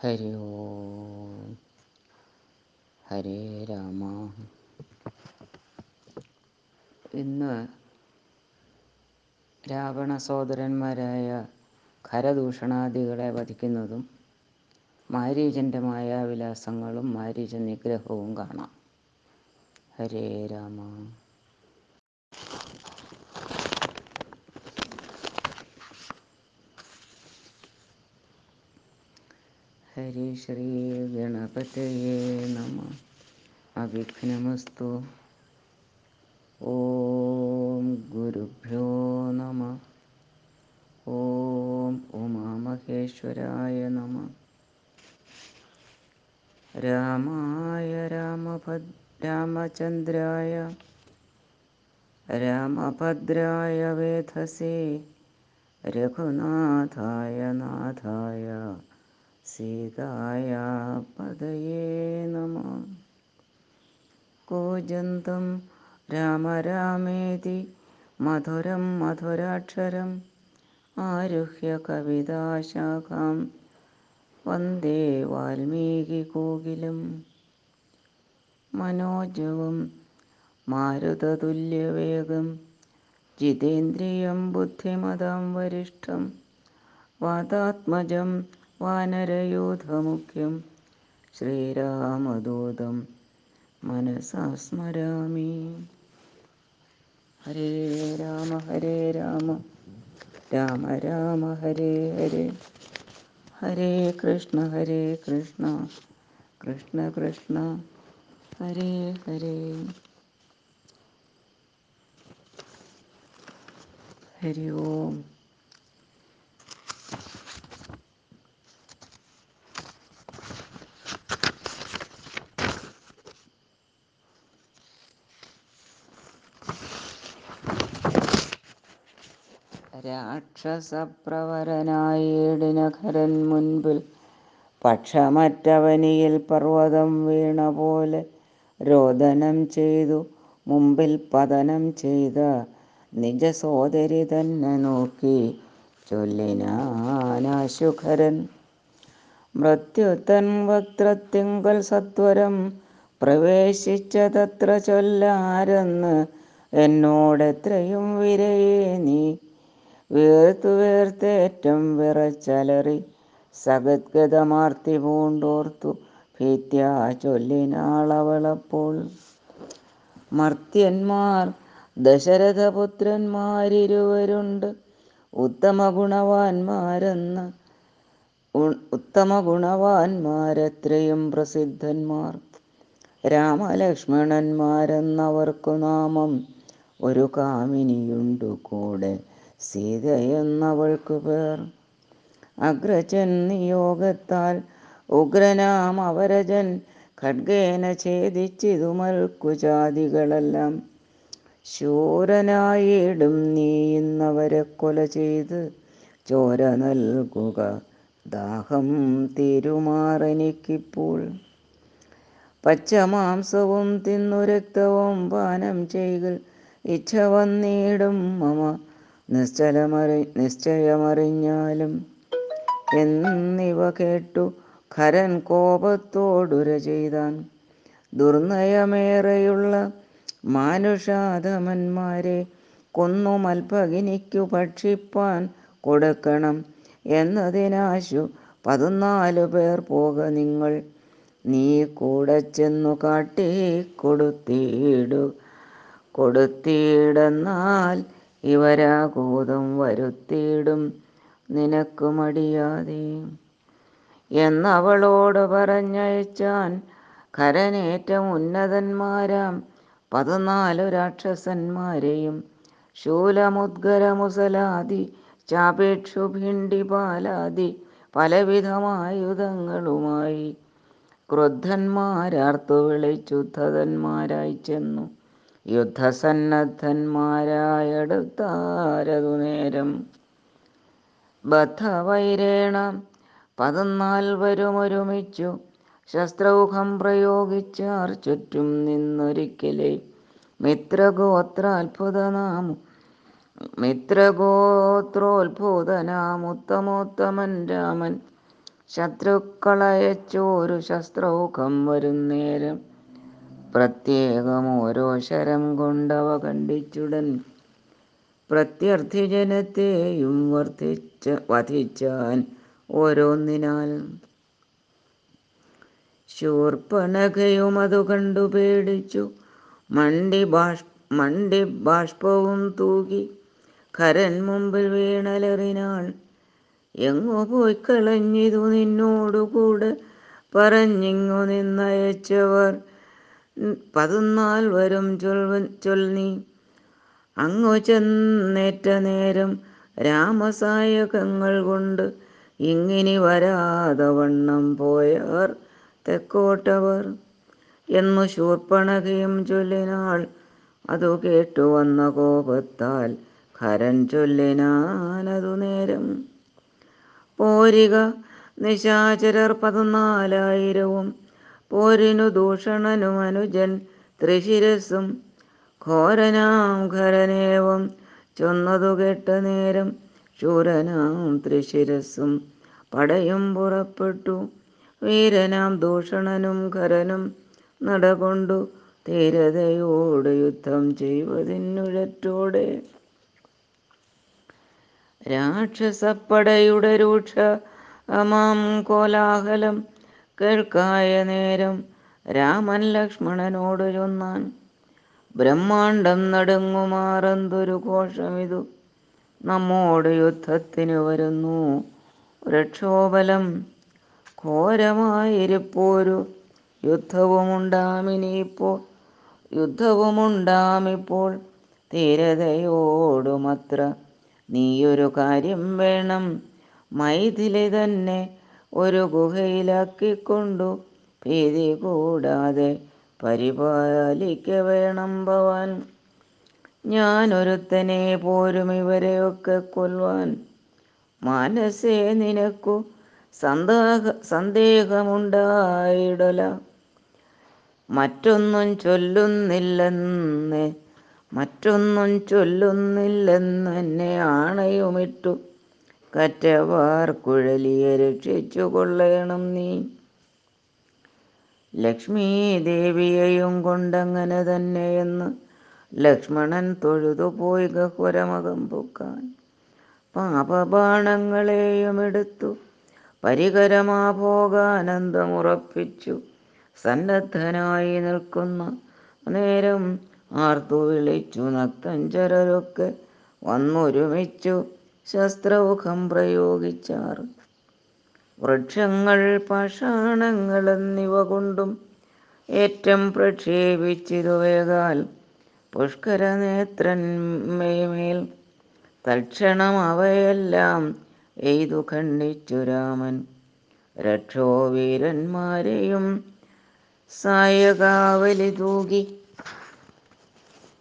ഹരി ഓം. ഹരേ രാമ. ഇന്ന് രാവണ സഹോദരന്മാരായ ഖരദൂഷണാദികളെ വധിക്കുന്നതും മാരീചന്റെ മായാവിലാസങ്ങളും മാരീച നിഗ്രഹവും കാണാം. ഹരേ രാമ. ഹരി ശ്രീ ഗണപതയേ നമ. അവിഘ്നമസ്തു. ഓം ഗുരുഭ്യോ നമ. ഓം ഉമാമഹേശ്വരായ നമ. രാമായ രാമഭദ് രാമചന്ദ്രായ. രാമഭദ്രായ വേധസേ. രഘുനാഥായ നാഥായ. സീതായ പദയേ നമ. കൂജന്തം രാമ രാമേതി മധുരം മധുരാക്ഷരം ആരുഹ്യ കവിതാശാഖാം വന്ദേ വാൽമീകി കോകിലും. മനോജവം മാരുതതുല്യവേഗം ജിതേന്ദ്രിയം ബുദ്ധിമതാം വരിഷ്ഠം വാതാത്മജം വാനരയൂഥമുഖ്യം ശ്രീരാമദൂതം മനസാ സ്മരാമി. ഹരേ രാമ ഹരേ രാമ രാമ രാമ ഹരേ ഹരേ. ഹരേ കൃഷ്ണ ഹരേ കൃഷ്ണ കൃഷ്ണ കൃഷ്ണ ഹരേ ഹരേ. ഹരി ഓം. രാക്ഷസപ്രവരനായിടിനഖരൻ മുൻപിൽ പക്ഷമറ്റവനിയിൽ പർവതം വീണ പോലെ രോദനം ചെയ്തു മുമ്പിൽ പതനം ചെയ്ത നിജ സോദരി തന്നെ നോക്കി ചൊല്ലിനാശുഖരൻ മൃത്യുത്തൻ വക്രത്തിങ്കൽ സത്വരം പ്രവേശിച്ചതത്ര ചൊല്ലാരെന്ന് എന്നോടെത്രയും വിരയെ നീ. വേർത്തു വേർത്തേറ്റം വിറച്ചലറി സഗദ്ഗതമാർത്തി പൂണ്ടോർത്തു ഭീത്യ ചൊല്ലിനാളവളപ്പോൾ. മർത്യന്മാർ ദശരഥപുത്രന്മാരിരുവരുണ്ട്. ഉത്തമ ഗുണവാന്മാരെന്ന് ഉത്തമ ഗുണവാന്മാരത്രയും പ്രസിദ്ധന്മാർ. രാമലക്ഷ്മണന്മാരെന്നവർക്കു നാമം ഒരു കാമിനിയുണ്ടു കൂടെ. സീതയെന്നവൾക്കു പേർ. അഗ്രജൻ നിയോഗത്താൽ ഉഗ്രനാം അവരജൻ ഖഡ്ഗേന ഛേദിച്ചിതുമൽക്കു ജാതികളെല്ലാം. ശൂരനായിടും നീ ഇന്നവരെ കൊല ചെയ്ത് ചോര നൽകുക. ദാഹം തീരുമാറെനിക്കിപ്പോൾ പച്ചമാംസവും തിന്നു രക്തവും പാനം ചെയ്കൾ ഇച്ഛ വന്നിടും മമ. നിശ്ചലമറി നിശ്ചയമറിഞ്ഞാലും എന്നിവ കേട്ടു ഖരൻ കോപത്തോടുര ചെയ്താൻ. ദുർനയമേറെയുള്ള മാനുഷാധമന്മാരെ കൊന്നു മൽഭഗിനിക്കു ഭക്ഷിപ്പാൻ കൊടുക്കണം എന്നതിനാശു പതിനാലു പേർ പോക നിങ്ങൾ. നീ കൂടെ ചെന്നു കാട്ടി കൊടുത്തിടു കൊടുത്തിടെന്നാൽ ഇവരാകൂതം വരുത്തിയിടും നിനക്കു മടിയാതെ എന്നവളോട് പറഞ്ഞയച്ചാൻ കരനേറ്റം ഉന്നതന്മാരാം പതിനാലു രാക്ഷസന്മാരെയും ശൂലമുദ്ഗരമുസലാദി ചാപേക്ഷു ഭിണ്ടി പാലാതി പലവിധമായുധങ്ങളുമായി ക്രുദ്ധന്മാരാർത്തു വിളിച്ചുദ്ധതന്മാരായി ചെന്നു. യുദ്ധസന്നദ്ധന്മാരായടുത്താരതു നേരം ബദ്ധവൈരേണ പതിനാൽവരുമൊരുമിച്ചു ശസ്ത്രൗഹം പ്രയോഗിച്ചാർ ചുറ്റും നിന്നൊരിക്കലേ മിത്രഗോത്രാത്ഭുതനാമു മിത്രഗോത്രോത്ഭുതനാമുത്തമോത്തമൻ രാമൻ ശത്രുക്കളയച്ചോരു ശസ്ത്രൗഖം വരുന്നേരം പ്രത്യേകം ഓരോ ശരം കൊണ്ടവ കണ്ടിച്ചുടൻ പ്രത്യർത്ഥി ജനത്തെയും വർദ്ധിച്ച വധിച്ചാൻ ഓരോന്നിനാൽ ശൂർപ്പണകയുമതു കണ്ടു പേടിച്ചു. മണ്ടി ബാഷ് മണ്ടി ബാഷ്പവും തൂകി കരൻ മുമ്പിൽ വീണലറിനാൾ എങ്ങു പോയി കളഞ്ഞിതു നിന്നോടുകൂടെ? പറഞ്ഞിങ്ങു നിന്നയച്ചവർ പതിനാൽവരും വരും ചൊൽനീ. അങ്ങു ചെന്നേറ്റ നേരം രാമസായകങ്ങൾ കൊണ്ട് ഇങ്ങിനി വരാതെ വണ്ണം പോയർ തെക്കോട്ടവർ. എന്നു ശൂർപ്പണകയും ചൊല്ലിനാൾ അതു കേട്ടു വന്ന കോപത്താൽ ഖരൻ ചൊല്ലിനാനതു നേരം. പോരിക നിശാചരർ പതിനാലായിരവും പോരിനു ദൂഷണനും അനുജൻ ത്രിശിരസും ഘോരനാം ഖരനേവം ചൊന്നതു കെട്ട നേരം ശൂരനാം ത്രിശിരസും പടയും പുറപ്പെട്ടു. വീരനാം ദൂഷണനും ഖരനും നടകൊണ്ടു ധീരതയോട് യുദ്ധം ചെയ്വതിനുഴറ്റോടെ രാക്ഷസപ്പടയുടെ രൂക്ഷ അമാം കോലാഹലം കേൾക്കായ നേരം രാമൻ ലക്ഷ്മണനോട് ചൊന്നാൻ ബ്രഹ്മാണ്ടം നടുങ്ങുമാറന്തൊരു ഘോഷമിതു. നമ്മോട് യുദ്ധത്തിന് വരുന്നു രക്ഷോബലം. ഘോരമായിരിപ്പോരു യുദ്ധവുമുണ്ടാമിനിപ്പോൾ യുദ്ധവുമുണ്ടാമിപ്പോൾ തീരതയോടുമത്ര നീയൊരു കാര്യം വേണം. മൈഥിലി തന്നെ ഒരു ഗുഹയിലാക്കിക്കൊണ്ടു ഭീതി കൂടാതെ പരിപാലിക്ക വേണം ഭവാൻ. ഞാനൊരുത്തനെ പോരും ഇവരെയൊക്കെ കൊല്ലുവാൻ. മനസ്സേ നിനക്കു സന്ദേഹ സന്ദേഹമുണ്ടായിടല. മറ്റൊന്നും ചൊല്ലുന്നില്ലെന്ന് മറ്റൊന്നും ചൊല്ലുന്നില്ലെന്നെ ആണയുമിട്ടു. കറ്റവാർ കുഴലിയെ രക്ഷിച്ചു കൊള്ളണം നീ. ലക്ഷ്മീ ദേവിയെയും കൊണ്ടങ്ങനെ തന്നെയെന്ന് ലക്ഷ്മണൻ തൊഴുതുപോയി ഗഹുരമകം പൊക്കാൻ. പാപബാണങ്ങളെയും എടുത്തു പരികരമാഭോഗാനന്ദമുറപ്പിച്ചു സന്നദ്ധനായി നിൽക്കുന്ന നേരം ആർത്തു വിളിച്ചു. നക്തഞ്ചരരൊക്കെ വന്നൊരുമിച്ചു. ശസ്ത്രൗഖം പ്രയോഗിച്ചാർ. വൃക്ഷങ്ങൾ പാഷാണങ്ങൾ എന്നിവ കൊണ്ടും ഏറ്റം പ്രക്ഷേപിച്ചിരുവേകാൽ വേഗാൽ പുഷ്കരനേത്രൻ മേൽ തൽക്ഷണം അവയെല്ലാം എയ്തു ഖണ്ഡിച്ചു രാമൻ. രക്ഷോവീരന്മാരെയും സായകാവലി തൂകി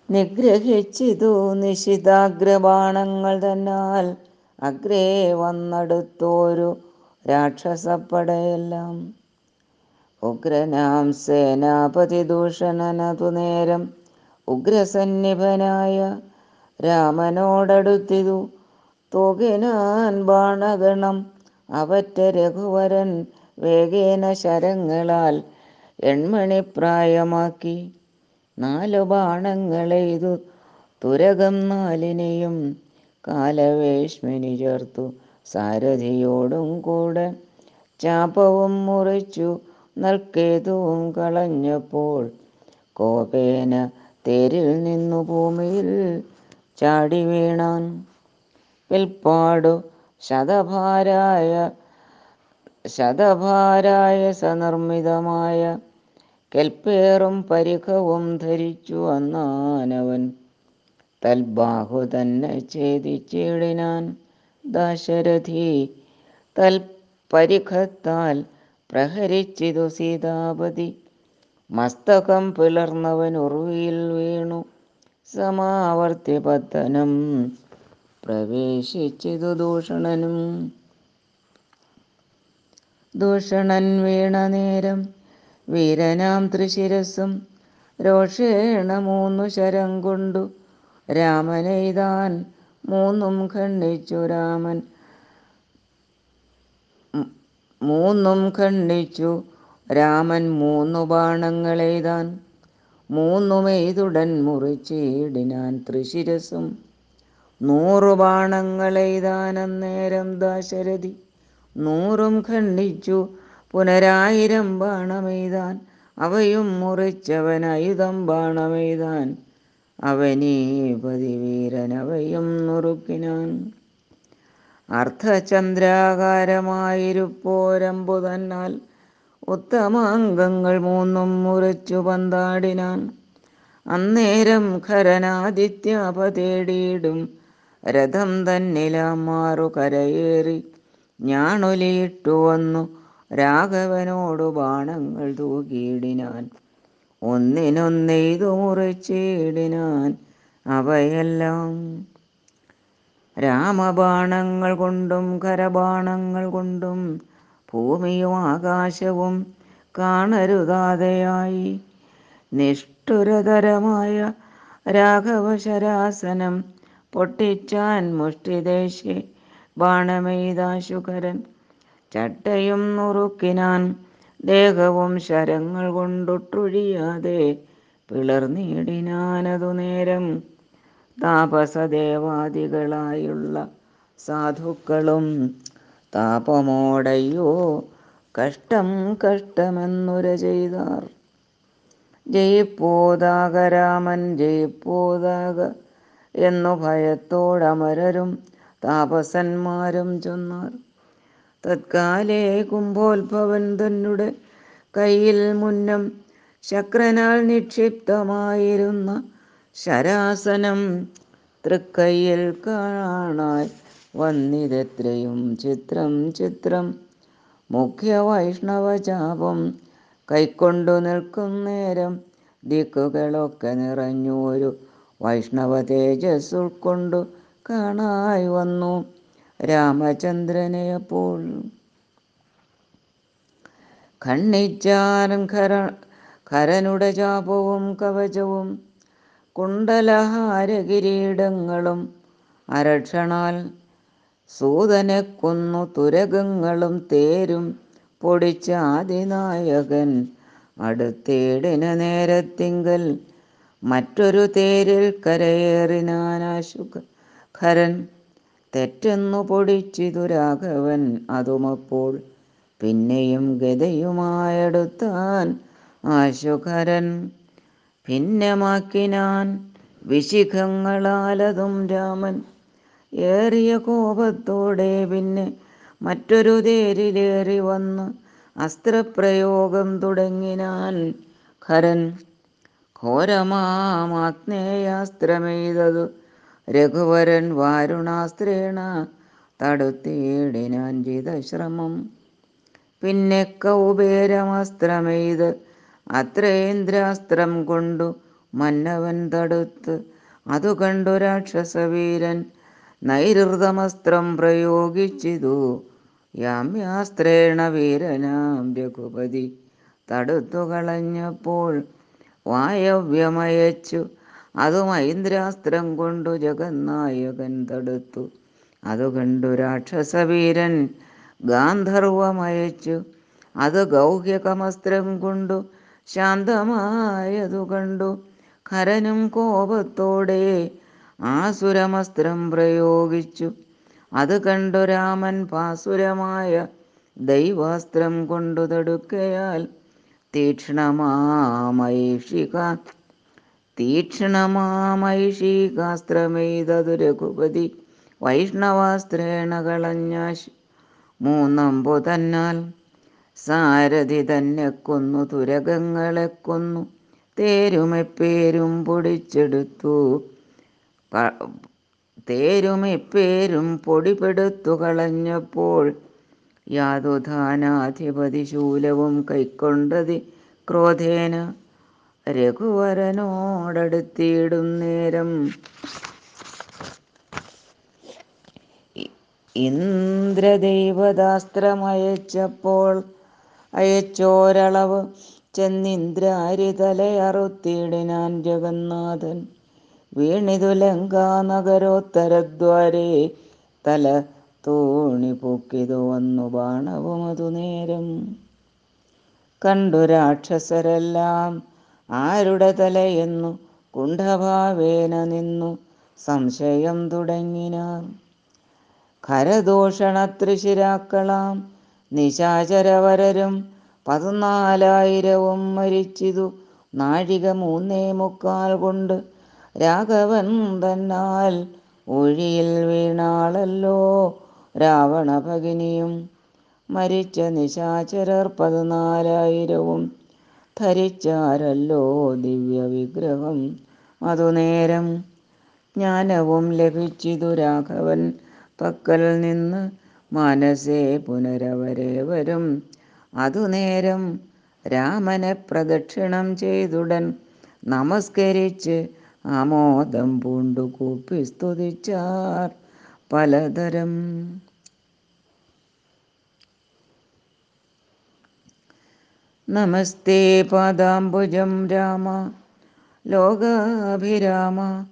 നിഗ്രഹിച്ചിതു നിശിതാഗ്രബാണങ്ങൾ തന്നാൽ അഗ്രേ വന്നടുത്തോരു രാക്ഷസപ്പടയെല്ലാം. ഉഗ്രനാം സേനാപതി ദൂഷണനതു നേരം ഉഗ്രസന്നിഭനായ രാമനോടടുത്തിതു തൂകിനാൻ ബാണഗണം അവറ്റ രഘുവരൻ വേഗേന ശരങ്ങളാൽ എൺമണിപ്രായമാക്കി. നാലു ബാണങ്ങളെയ്തു തുരകം നാലിനെയും കാലവേഷ്മിനി ചേർത്തു. സാരഥിയോടും കൂടെ ചാപവും മുറിച്ചു നൽകേതുവും കളഞ്ഞപ്പോൾ കോപേന തേരിൽ നിന്നു ഭൂമിയിൽ ചാടി വീണാൻ. പിൽപ്പാടു ശതഭാരായ ശതഭാരായ സനിർമ്മിതമായ കെൽപ്പേറും പരിഖവും ധരിച്ചു വന്നാനവൻ. തൽബാഹു തന്നെ ഛേദിച്ചിടിനാൻ ദാശരഥി. തൽ പരിഖത്താൽ പ്രഹരിച്ചിതു സീതാപതി. മസ്തകം പിളർന്നവൻ ഉറുവിയിൽ വീണു. സമാവർത്തി പത്തനം പ്രവേശിച്ചിതു ദൂഷണനും. ദൂഷണൻ വീണ നേരം വീരനാം ത്രിശിരസും രോഷേണ മൂന്നു ശരം കൊണ്ടു. രാമനെയ്താൻ മൂന്നും ഖണ്ഡിച്ചു രാമൻ. മൂന്നും ഖണ്ഡിച്ചു രാമൻ മൂന്നു ബാണങ്ങളെയ്താൻ മൂന്നുമെയ്തുടൻ മുറിച്ചിടിനാൻ തൃശിരസും നൂറു ബാണങ്ങളെയ്താൻ അന്നേരം ദാശരഥി. നൂറും ഖണ്ഡിച്ചു പുനരായിരം ബാണമെയ്താൻ അവയും മുറിച്ചവൻ ആയുധം ബാണമെയ്താൻ അവനീ പതിവീരൻ അവയും നുറുക്കിനാൻ. അർദ്ധചന്ദ്രാകാരമായിരുപ്പോരമ്പു തന്നാൽ ഉത്തമാംഗങ്ങൾ മൂന്നും മുറിച്ചു പന്താടിനാൻ. അന്നേരം ഖരനാദിത്യാപ തേടിയിടും രഥം തന്നിലാമാറു കരയേറി ഞാണൊലിയിട്ടു വന്നു രാഘവനോടു ബാണങ്ങൾ തൂക്കിയിടിനാൻ ഒന്നിനൊന്നെയ്തു മുറിച്ചിടിനാൻ അവയെല്ലാം രാമബാണങ്ങൾ കൊണ്ടും കരബാണങ്ങൾ കൊണ്ടും ഭൂമിയും ആകാശവും കാണരുതാതെയായി. നിഷ്ഠുരതരമായ രാഘവശരാസനം പൊട്ടിച്ചാൻ മുഷ്ടിദേശി ബാണമെയ്താശുകരൻ ചട്ടയും നുറുക്കിനാൻ ദേഹവും ശരങ്ങൾ കൊണ്ടൊട്ടൊഴിയാതെ പിളർന്നിടിനാനതു നേരം. താപസദേവാദികളായുള്ള സാധുക്കളും താപമോടയ്യോ കഷ്ടം കഷ്ടമെന്നുര ചെയ്താർ. ജയിപ്പോതാകരാമൻ ജയിപ്പോതാക എന്നു ഭയത്തോടമരരും താപസന്മാരും ചൊന്നാർ. തത്കാലേ കുംഭോത്ഭവൻ തന്നുടെ കയ്യിൽ മുന്നം ശക്രനാൽ നിക്ഷിപ്തമായിരുന്ന ശരാസനം തൃക്കയ്യിൽ കാണാൻ വന്നിതെത്രയും ചിത്രം ചിത്രം. മുഖ്യ വൈഷ്ണവ ചാപം കൈക്കൊണ്ടു നിൽക്കും നേരം ദിക്കുകളൊക്കെ നിറഞ്ഞു ഒരു വൈഷ്ണവ തേജസ് ഉൾക്കൊണ്ടു കാണായി വന്നു. രാമചന്ദ്രനെ അപ്പോൾ ഖണ്ഡിച്ചാൻ ഖര ഖരനുടെ ചാപവും കവചവും കുണ്ടലഹാരകിരീടങ്ങളും അരക്ഷണാൽ സൂതനെ കൊന്നു തുരകങ്ങളും തേരും പൊടിച്ച ആദിനായകൻ അടുത്തേടിന നേരത്തിങ്കൽ മറ്റൊരു തേരിൽ കരയേറിനാനാശു ഖരൻ തെറ്റെന്നു പൊടിച്ചിതു ദുരാഘവൻ അതുമപ്പോൾ. പിന്നെയും ഗതയുമായെടുത്താൻ ആശുഖരൻ ഭിന്നമാക്കിനാൻ വിശിഖങ്ങളാലതും രാമൻ ഏറിയ കോപത്തോടെ പിന്നെ മറ്റൊരു തേരിലേറി വന്ന് അസ്ത്രപ്രയോഗം തുടങ്ങിനാൻ ഖരൻ ഘോരമാമാഗ്നേയാസ്ത്രമെയ്തതു രഘുവരൻ വാരുണാസ്ത്രേണ തടുത്തിടിനാൻ ശ്രമം പിന്നെ കൗബേരമസ്ത്രമെയ്ത് അത്രേന്ദ്രാസ്ത്രം കൊണ്ടു മന്നവൻ തടുത്ത്. അതു കണ്ടു രാക്ഷസവീരൻ നൈരുതമസ്ത്രം പ്രയോഗിച്ചിതു. യാമ്യാസ്ത്രേണ വീരനാം രഘുപതി തടുത്തു കളഞ്ഞപ്പോൾ വായവ്യമയച്ചു. അതും ഐന്ദ്രാസ്ത്രം കൊണ്ടു ജഗന്നായകൻ തടുത്തു. അതു കണ്ടു രാക്ഷസവീരൻ ഗാന്ധർവമയച്ചു അത് ഗൗഹ്യകമസ്ത്രം കൊണ്ടു ശാന്തമായതു കണ്ടു. ഖരനും കോപത്തോടെ ആസുരമസ്ത്രം പ്രയോഗിച്ചു. അത് കണ്ടു രാമൻ പാസുരമായ ദൈവാസ്ത്രം കൊണ്ടു തടുക്കയാൽ തീക്ഷ്ണമാമൈഷിക തീക്ഷ്ണമാമൈഷികാസ്ത്രമെയ്തതു രഘുപതി. വൈഷ്ണവാസ്ത്രേണ കളഞ്ഞാശ് മൂന്നമ്പു തന്നാൽ. സാരഥി തന്നെ കൊന്നു തുരകങ്ങളെ കൊന്നു. തേരുമെപ്പേരും പൊടിച്ചെടുത്തു. തേരുമെപ്പേരും പൊടിപെടുത്തു കളഞ്ഞപ്പോൾ യാതുധാനാധിപതി ശൂലവും കൈക്കൊണ്ടതി ക്രോധേന രഘുവരനോടടുത്തിയിടും നേരം. ഇന്ദ്രദൈവദാസ്ത്രമയച്ചപ്പോൾ അയച്ചോരളവ് ചെന്നിന്ദ്രാരി തലയറുത്തിയിടിനാൻ ജഗന്നാഥൻ. വീണിതുലങ്കാ നഗരോത്തരദ്വാരേ തല തോണി പൊക്കിതു വന്നു ബാണവുമതു നേരം. കണ്ടു രാക്ഷസരെല്ലാം ആരുടെ തലയെന്നു കുണ്ഠഭാവേന നിന്നു സംശയം തുടങ്ങിനാർ ഖരദൂഷണത്രിശിരാക്കളാം നിശാചരവരരും പതിനാലായിരവും മരിച്ചിതു നാഴിക മൂന്നേ മുക്കാൽ കൊണ്ട്. രാഘവൻ തന്നാൽ ഒഴിയിൽ വീണാളല്ലോ രാവണ ഭഗിനിയും മരിച്ച നിശാചരർ പതിനാലായിരവും ധരിച്ചാരല്ലോ ദിവ്യവിഗ്രഹം. അതുനേരം ജ്ഞാനവും ലഭിച്ചിതു രാഘവൻ. പക്കൽ നിന്ന് മനസ്സേ പുനരവരെ വരും. അതുനേരം രാമനെ പ്രദക്ഷിണം ചെയ്തുടൻ നമസ്കരിച്ച് ആമോദം പൂണ്ടു കൂപ്പി സ്തുതിച്ചാർ. പലതരം നമസ്തേ പാദാംബുജം രാമ. ലോകാഭിരാമ.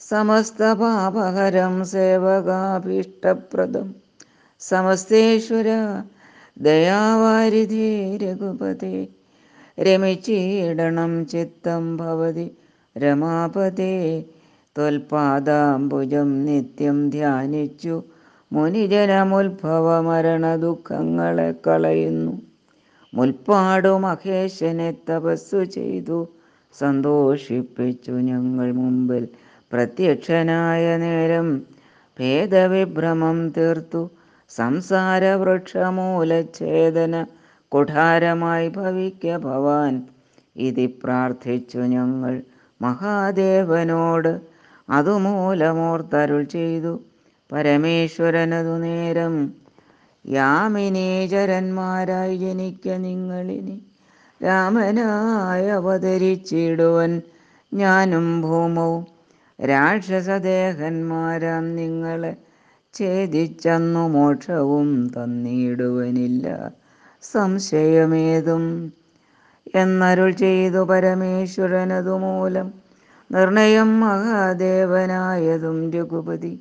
സമസ്തപാപഹരം സേവകാഭീഷ്ടപ്രദം. സമസ്തേശ്വര ദയാവാരിധി രഘുപതി. രമിച്ചീടണം ചിത്തം ഭവതി രമാപതേ. ത്വൽപാദാംബുജം നിത്യം ധ്യാനിച്ചു. മുനിജനമുത്ഭവ മരണ ദുഃഖങ്ങളെ കളയുന്നു. മുൽപ്പാടു മഹേശനെ തപസ്സു ചെയ്തു. സന്തോഷിപ്പിച്ചു ഞങ്ങൾ മുമ്പിൽ. പ്രത്യക്ഷനായ നേരം ഭേദവിഭ്രമം തീർത്തു. സംസാര വൃക്ഷമൂലഛേദന കൊഠാരമായി ഭവിക്ക ഭവാൻ. ഇതി പ്രാർത്ഥിച്ചു ഞങ്ങൾ മഹാദേവനോട്. അതുമൂലമോർത്തരുൾ ചെയ്തു. പരമേശ്വരനതു നേരം യാമിനീചരന്മാരായി ജനിക്ക നിങ്ങളിനി. രാമനായി അവതരിച്ചിടുവൻ ഞാനും ഭൂമവും. രാക്ഷസദേഹന്മാരാം നിങ്ങളെ ഛേദിച്ചന്നു മോക്ഷവും തന്നിടുവനില്ല. സംശയമേതും? എന്നരുൾ ചെയ്തു പരമേശ്വരനതുമൂലം നിർണയം മഹാദേവനായതും രഘുപതി.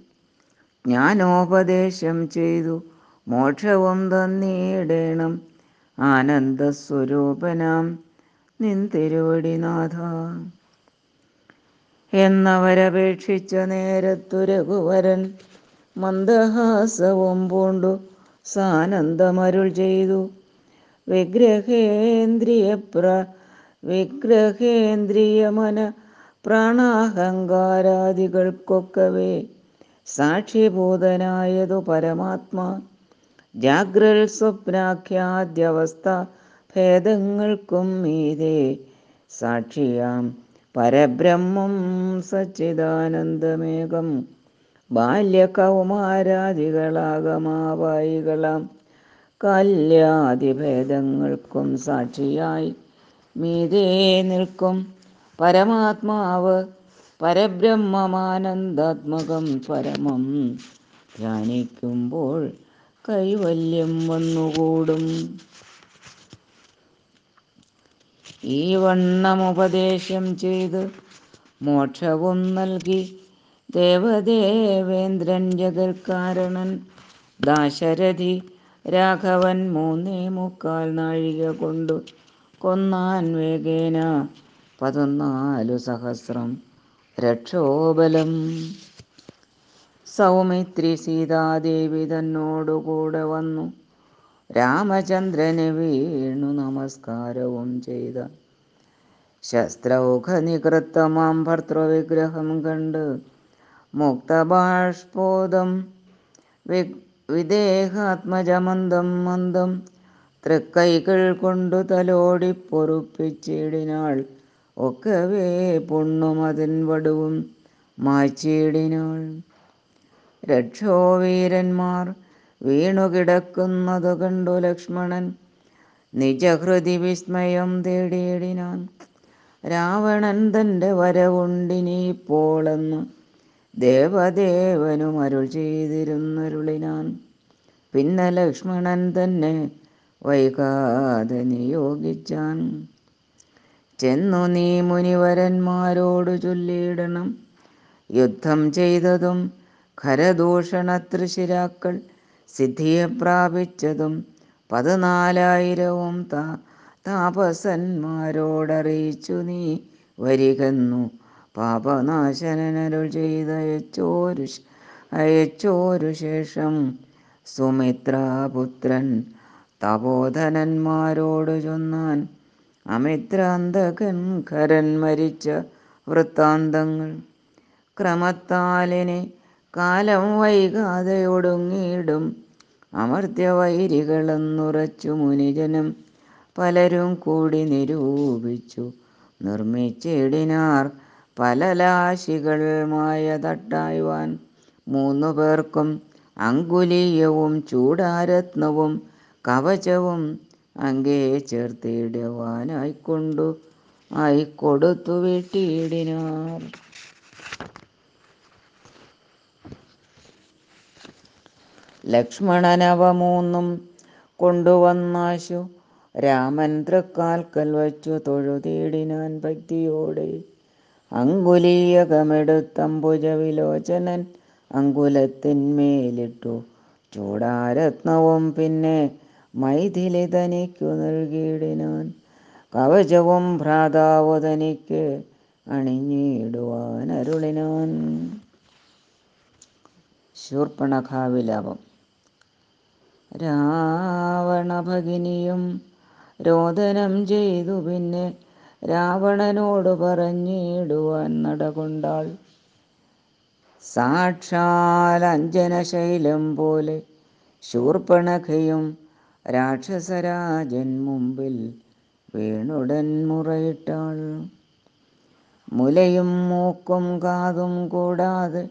ജ്ഞാനോപദേശം ചെയ്തു മോക്ഷവും തന്നിടേണം. ആനന്ദസ്വരൂപനാം നിൻ തിരുവടിനാഥ. എന്നവരപേക്ഷിച്ച നേരത്തു രഘുവരൻ മന്ദഹാസവും പൂണ്ടു. സാനന്ദമരുൾ ചെയ്തു. വിഗ്രഹേന്ദ്രിയ പ്ര വിഗ്രഹേന്ദ്രിയമന പ്രാണാഹങ്കാരാദികൾക്കൊക്കവേ. സാക്ഷിഭൂതനായതു പരമാത്മാ ജാഗ്രൽ സ്വപ്നാഖ്യാദ്യവസ്ഥ ഭേദങ്ങൾക്കും മീതെ. സാക്ഷിയാം പരബ്രഹ്മം സച്ചിദാനന്ദമേകം. ബാല്യകൗമാരാദികളാകമാവായികളാം. കല്യാദിഭേദങ്ങൾക്കും സാക്ഷിയായി മീതേ നിൽക്കും പരമാത്മാവ്. പരബ്രഹ്മമാനന്ദാത്മകം പരമം ധ്യാനിക്കുമ്പോൾ കൈവല്യം വന്നുകൂടും. ഈ വണ്ണമുപദേശം ചെയ്ത് മോക്ഷവും നൽകി ദേവദേവേന്ദ്രൻ ജഗൽക്കാരണൻ ദാശരഥി രാഘവൻ മൂന്നേ മുക്കാൽ നാഴിക കൊണ്ടു കൊന്നാൻ വേഗേന പതിനാലു സഹസ്രം രക്ഷോബലം. സൗമിത്രി സീതാദേവി തന്നോടുകൂടെ വന്നു. രാമചന്ദ്രന് വീണു നമസ്കാരവും ചെയ്ത. ശസ്ത്രൗഘ നികൃത്തമാം ഭർത്തൃവിഗ്രഹം കണ്ട്. മുക്തബാഷ്പോദം വി വിദേഹാത്മജമന്ദം മന്ദം. തൃക്കൈകൾ കൊണ്ടു തലോടി പൊറുപ്പിച്ചിടിനാൾ ഒക്കവേ പൊണ്ണുമതിൻ വടുവും മാച്ചിടിനാൾ. രക്ഷോവീരന്മാർ വീണുകിടക്കുന്നതു കണ്ടു ലക്ഷ്മണൻ. നിജഹൃതി വിസ്മയം തേടിയിടിനാൻ രാവണൻ തന്റെ വരവുണ്ടിനിപ്പോളെന്ന് ദേവദേവനും അരുൾ ചെയ്തിരുന്നരുളിനാൻ. പിന്നെ ലക്ഷ്മണൻ തന്നെ വൈകാതെ നിയോഗിച്ചാൻ. ചെന്നു നീ മുനിവരന്മാരോട് ചൊല്ലിയിടണം. യുദ്ധം ചെയ്തതും ഖരദൂഷണ തൃശിരാക്കൾ സിദ്ധിയെ പ്രാപിച്ചതും പതിനാലായിരവും താ താപസന്മാരോടറിയിച്ചു നീ വരികന്നു. പാപനാശനരുൾ ചെയ്ത അയച്ചോരു അയച്ചോരു ശേഷം സുമിത്രാപുത്രൻ തപോധനന്മാരോട് ചൊന്നാൻ അമിത്രാന്തകൻ ഖരൻ മരിച്ച വൃത്താന്തങ്ങൾ ക്രമത്താലിനെ കാലം വൈകാതെ ഒടുങ്ങിയിടും അമർത്യവൈരികളെന്നുറച്ചു മുനിജനം പലരും കൂടി നിരൂപിച്ചു. നിർമ്മിച്ചിടിനാർ പല ലാശികൾ മായ തട്ടായുവാൻ മൂന്നു പേർക്കും അങ്കുലീയവും ചൂടാരത്നവും കവചവും അങ്കേ ചേർത്തിടുവാനായിക്കൊണ്ടു ആയിക്കൊടുത്തു വീട്ടിയിടിനാർ. ലക്ഷ്മണനവ മൂന്നും കൊണ്ടുവന്നാശു. രാമൻ തൃക്കാൽക്കൽ വച്ചു തൊഴുതീടിനാൻ ഭക്തിയോടെ. അങ്കുലീയകമെടുത്തംബുജവിലോചനൻ അങ്കുലത്തിന്മേലിട്ടു. ചൂടാരത്നവും പിന്നെ മൈഥിലി തനിക്കു നൽകിയിടിനാൻ. കവചവും ഭ്രാതാവ് തനിക്ക് അണിഞ്ഞിടുവാൻ അരുളിനാൻ ശൂർപ്പണഖാവിലാപം. രാവണഭഗിനിയും രോദനം ചെയ്തു പിന്നെ രാവണനോട് പറഞ്ഞിടുവാൻ നടകൊണ്ടാൾ. സാക്ഷാൽ അഞ്ജനശൈലം പോലെ ശൂർപ്പണഖയും രാക്ഷസരാജൻ മുമ്പിൽ വീണുടൻ മുറയിട്ടാൾ. മുലയും മൂക്കും കാതും കൂടാതെ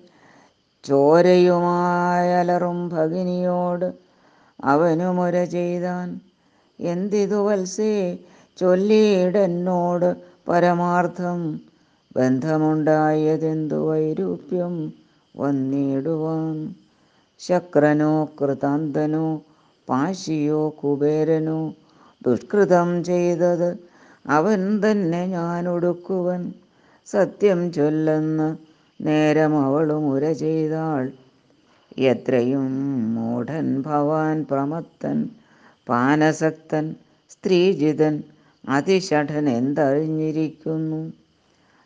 ചോരയുമായലറും ഭഗിനിയോട് അവനു മുര ചെയ്താൻ. എന്തിതു വത്സേ? ചൊല്ലിയിടെന്നോട് പരമാർത്ഥം. ബന്ധമുണ്ടായതെന്തു വൈരൂപ്യം വന്നിടുവാൻ. ശക്രനോ കൃതാന്തനോ പാശിയോ കുബേരനോ ദുഷ്കൃതം ചെയ്തത് അവൻ തന്നെ ഞാൻ ഒടുക്കുവൻ സത്യം ചൊല്ലെന്ന് നേരം അവളും ഉര ചെയ്താൾ. എത്രയും മൂഢൻ ഭവാൻ പ്രമത്തൻ പാനസക്തൻ സ്ത്രീജിതൻ അതിഷഠൻ എന്തറിഞ്ഞിരിക്കുന്നു?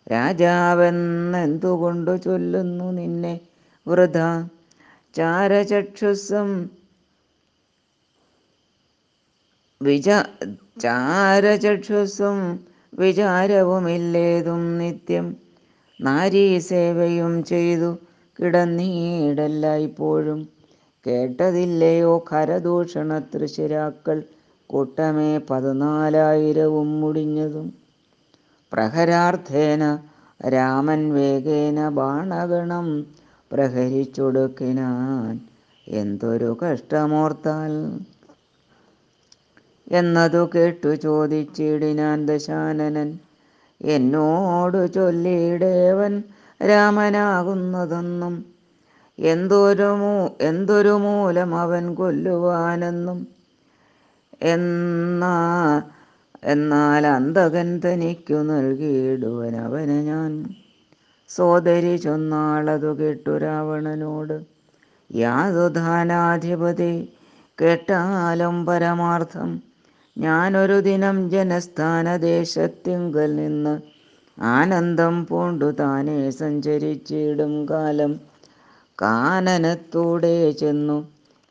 രാജാവെന്നെന്തുകൊണ്ടു ചൊല്ലുന്നു നിന്നെ വൃഥ? ചാരചക്ഷുസം വിച ചാരചക്ഷുസും വിചാരവുമില്ലേതും നിത്യം? നാരീസേവയും ചെയ്തു കിടന്നീടല്ല ഇപ്പോഴും കേട്ടതില്ലയോ ഖരദൂഷണ തൃശിരാക്കൾ കൂട്ടമേ പതിനാലായിരവും മുടിഞ്ഞതും. പ്രഹരാർത്ഥേന രാമൻ വേഗേന ബാണഗണം പ്രഹരിച്ചൊടുക്കിനാൻ എന്തൊരു കഷ്ടമോർത്താൽ. എന്നതു കേട്ടു ചോദിച്ചിടിനാൻ ദശാനനൻ എന്നോട് ചൊല്ലിയിടേവൻ രാമനാകുന്നതെന്നും എന്തൊരു എന്തൊരു മൂലം അവൻ കൊല്ലുവാനെന്നും എന്നാ എന്നാൽ അന്തകൻ തനിക്കു നൽകിയിടുവൻ അവന് ഞാൻ. സോദരി ചൊന്നാളതു കേട്ടു രാവണനോട്. യാതുധാനാധിപതി കേട്ടാലും പരമാർത്ഥം. ഞാനൊരു ദിനം ജനസ്ഥാനദേശത്തിങ്കൽ നിന്ന് ആനന്ദം പൂണ്ടു താനെ സഞ്ചരിച്ചിടും കാലം. കാനനത്തൂടെ ചെന്നു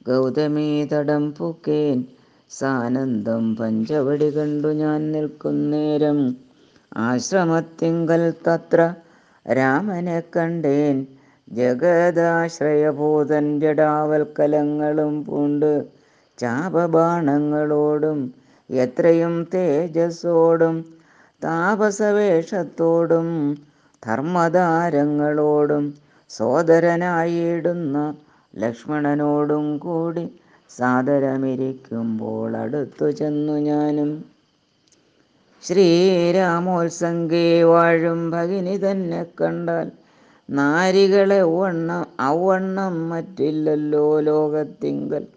ഗൗതമീ തടം പൂക്കേൻ. സാനന്ദം പഞ്ചവടി കണ്ടു ഞാൻ നിൽക്കുന്നേരം ആശ്രമത്തിങ്കൽ തത്ര രാമനെ കണ്ടേൻ. ജഗദാശ്രയഭൂതൻ ജടാവൽക്കലങ്ങളും പൂണ്ട് ചാപബാണങ്ങളോടും എത്രയും തേജസ്സോടും താപസവേഷത്തോടും ധർമ്മധാരങ്ങളോടും സോദരനായിടുന്ന ലക്ഷ്മണനോടും കൂടി സാദരമിരിക്കുമ്പോൾ അടുത്തു ചെന്നു ഞാനും. ശ്രീരാമോത്സംഗേ വാഴും ഭഗിനി തന്നെ കണ്ടാൽ നാരികളെ വണ്ണം ഔവണ്ണം മറ്റില്ലല്ലോ ലോകത്തിങ്കൽ.